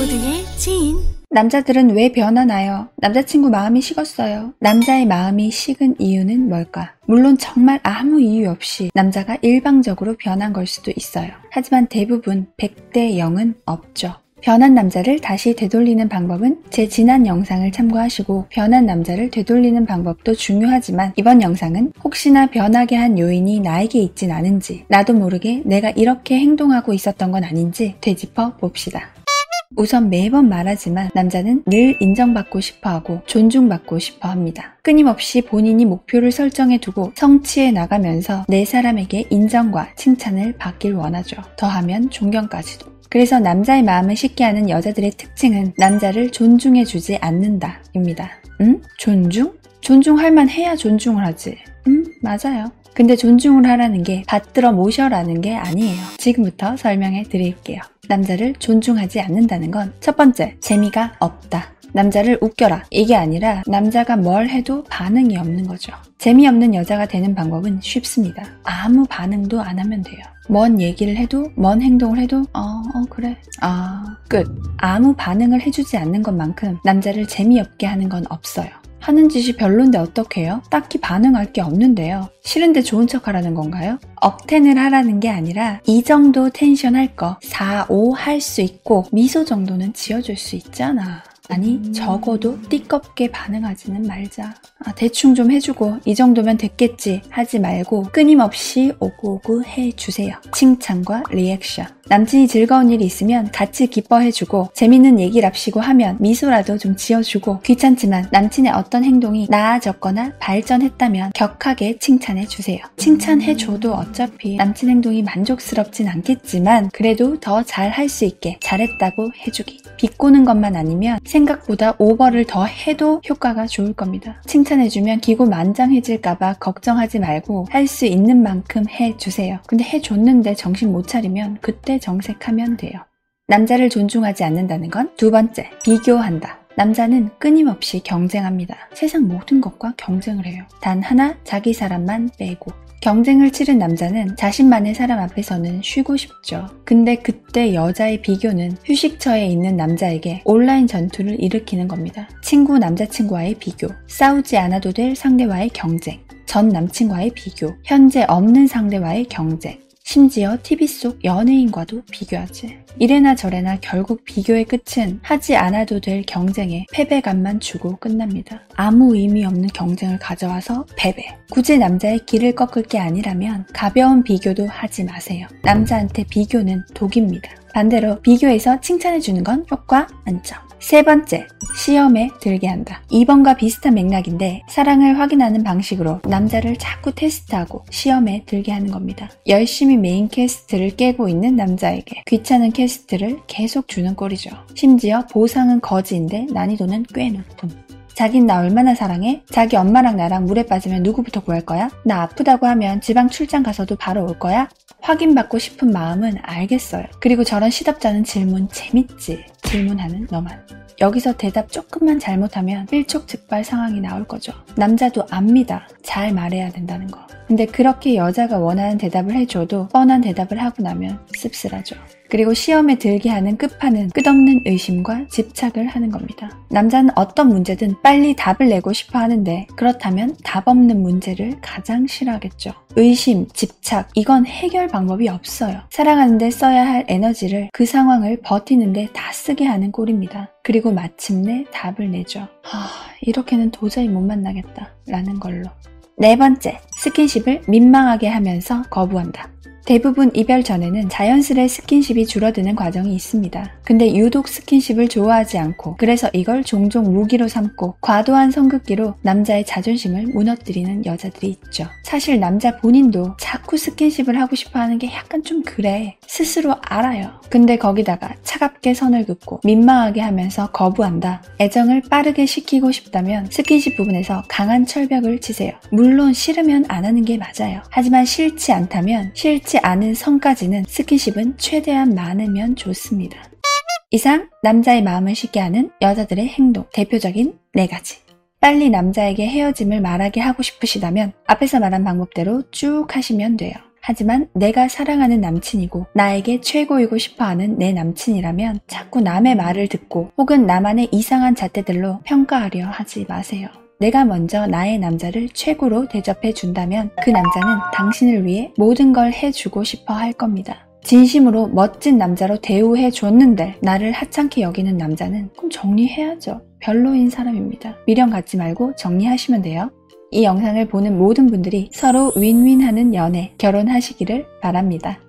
모두의 지인 남자들은 왜 변하나요? 남자친구 마음이 식었어요. 남자의 마음이 식은 이유는 뭘까? 물론 정말 아무 이유 없이 남자가 일방적으로 변한 걸 수도 있어요. 하지만 대부분 100대 0은 없죠. 변한 남자를 다시 되돌리는 방법은 제 지난 영상을 참고하시고 변한 남자를 되돌리는 방법도 중요하지만 이번 영상은 혹시나 변하게 한 요인이 나에게 있진 않은지 나도 모르게 내가 이렇게 행동하고 있었던 건 아닌지 되짚어 봅시다. 우선 매번 말하지만 남자는 늘 인정받고 싶어 하고 존중받고 싶어 합니다. 끊임없이 본인이 목표를 설정해 두고 성취해 나가면서 내 사람에게 인정과 칭찬을 받길 원하죠. 더하면 존경까지도. 그래서 남자의 마음을 쉽게 하는 여자들의 특징은 남자를 존중해주지 않는다. 입니다. 응? 존중? 존중할 만 해야 존중을 하지. 응? 맞아요. 근데 존중을 하라는 게 받들어 모셔라는 게 아니에요. 지금부터 설명해 드릴게요. 남자를 존중하지 않는다는 건 첫 번째, 재미가 없다. 남자를 웃겨라. 이게 아니라 남자가 뭘 해도 반응이 없는 거죠. 재미없는 여자가 되는 방법은 쉽습니다. 아무 반응도 안 하면 돼요. 뭔 얘기를 해도, 뭔 행동을 해도, 어, 어, 그래. 아, 끝. 아무 반응을 해주지 않는 것만큼 남자를 재미없게 하는 건 없어요. 하는 짓이 별론데 어떡해요? 딱히 반응할 게 없는데요. 싫은데 좋은 척 하라는 건가요? 억텐을 하라는 게 아니라 이 정도 텐션 할 거 4, 5 할 수 있고 미소 정도는 지어줄 수 있잖아. 아니 적어도 띠껍게 반응하지는 말자. 아, 대충 좀 해주고 이 정도면 됐겠지 하지 말고 끊임없이 오구오구 해주세요. 칭찬과 리액션. 남친이 즐거운 일이 있으면 같이 기뻐해주고 재밌는 얘기랍시고 하면 미소라도 좀 지어주고 귀찮지만 남친의 어떤 행동이 나아졌거나 발전했다면 격하게 칭찬해주세요. 칭찬해줘도 어차피 남친 행동이 만족스럽진 않겠지만 그래도 더 잘 할 수 있게 잘했다고 해주기. 비꼬는 것만 아니면 생 각보다 오버를 더 해도 효과가 좋을 겁니다. 칭찬해주면 기고 만장해질까봐 걱정하지 말고 할 수 있는 만큼 해주세요. 근데 해줬는데 정신 못 차리면 그때 정색하면 돼요. 남자를 존중하지 않는다는 건 두 번째, 비교한다. 남자는 끊임없이 경쟁합니다. 세상 모든 것과 경쟁을 해요. 단 하나, 자기 사람만 빼고. 경쟁을 치른 남자는 자신만의 사람 앞에서는 쉬고 싶죠. 근데 그때 여자의 비교는 휴식처에 있는 남자에게 온라인 전투를 일으키는 겁니다. 친구 남자친구와의 비교, 싸우지 않아도 될 상대와의 경쟁, 전 남친과의 비교, 현재 없는 상대와의 경쟁, 심지어 TV 속 연예인과도 비교하지. 이래나 저래나 결국 비교의 끝은 하지 않아도 될 경쟁에 패배감만 주고 끝납니다. 아무 의미 없는 경쟁을 가져와서 패배. 굳이 남자의 기를 꺾을 게 아니라면 가벼운 비교도 하지 마세요. 남자한테 비교는 독입니다. 반대로 비교해서 칭찬해주는 건 효과 만점. 세 번째, 시험에 들게 한다. 2번과 비슷한 맥락인데 사랑을 확인하는 방식으로 남자를 자꾸 테스트하고 시험에 들게 하는 겁니다. 열심히 main quest를 깨고 있는 남자에게 귀찮은 quest를 계속 주는 꼴이죠. 심지어 보상은 거지인데 난이도는 꽤 높음. 자긴 나 얼마나 사랑해? 자기 엄마랑 나랑 물에 빠지면 누구부터 구할 거야? 나 아프다고 하면 지방 출장 가서도 바로 올 거야? 확인받고 싶은 마음은 알겠어요. 그리고 저런 시답잖은 질문 재밌지? 질문하는 너만. 여기서 대답 조금만 잘못하면 일촉즉발 상황이 나올 거죠. 남자도 압니다. 잘 말해야 된다는 거. 근데 그렇게 여자가 원하는 대답을 해줘도 뻔한 대답을 하고 나면 씁쓸하죠. 그리고 시험에 들게 하는 끝판은 끝없는 의심과 집착을 하는 겁니다. 남자는 어떤 문제든 빨리 답을 내고 싶어 하는데 그렇다면 답 없는 문제를 가장 싫어하겠죠. 의심, 집착, 이건 해결 방법이 없어요. 사랑하는데 써야 할 에너지를 그 상황을 버티는데 다 쓰게 하는 꼴입니다. 그리고 마침내 답을 내죠. 하, 이렇게는 도저히 못 만나겠다. 라는 걸로. 네 번째, 스킨십을 민망하게 하면서 거부한다. 대부분 이별 전에는 자연스레 스킨십이 줄어드는 과정이 있습니다. 근데 유독 스킨십을 좋아하지 않고 그래서 이걸 종종 무기로 삼고 과도한 선 긋기로 남자의 자존심을 무너뜨리는 여자들이 있죠. 사실 남자 본인도 자꾸 스킨십을 하고 싶어 하는 게 약간 좀 그래. 스스로 알아요. 근데 거기다가 차갑게 선을 긋고 민망하게 하면서 거부한다. 애정을 빠르게 식히고 싶다면 스킨십 부분에서 강한 철벽을 치세요. 물론 싫으면 안 하는 게 맞아요. 하지만 싫지 않다면 싫지 않은 선까지는 스킨십은 최대한 많으면 좋습니다. 이상 남자의 마음을 쉽게 하는 여자들의 행동 대표적인 4가지. 빨리 남자에게 헤어짐을 말하게 하고 싶으시다면 앞에서 말한 방법대로 쭉 하시면 돼요. 하지만 내가 사랑하는 남친이고 나에게 최고이고 싶어 하는 내 남친이라면 자꾸 남의 말을 듣고 혹은 나만의 이상한 잣대들로 평가하려 하지 마세요. 내가 먼저 나의 남자를 최고로 대접해 준다면 그 남자는 당신을 위해 모든 걸 해주고 싶어 할 겁니다. 진심으로 멋진 남자로 대우해 줬는데 나를 하찮게 여기는 남자는 그럼 정리해야죠. 별로인 사람입니다. 미련 갖지 말고 정리하시면 돼요. 이 영상을 보는 모든 분들이 서로 윈윈하는 연애, 결혼하시기를 바랍니다.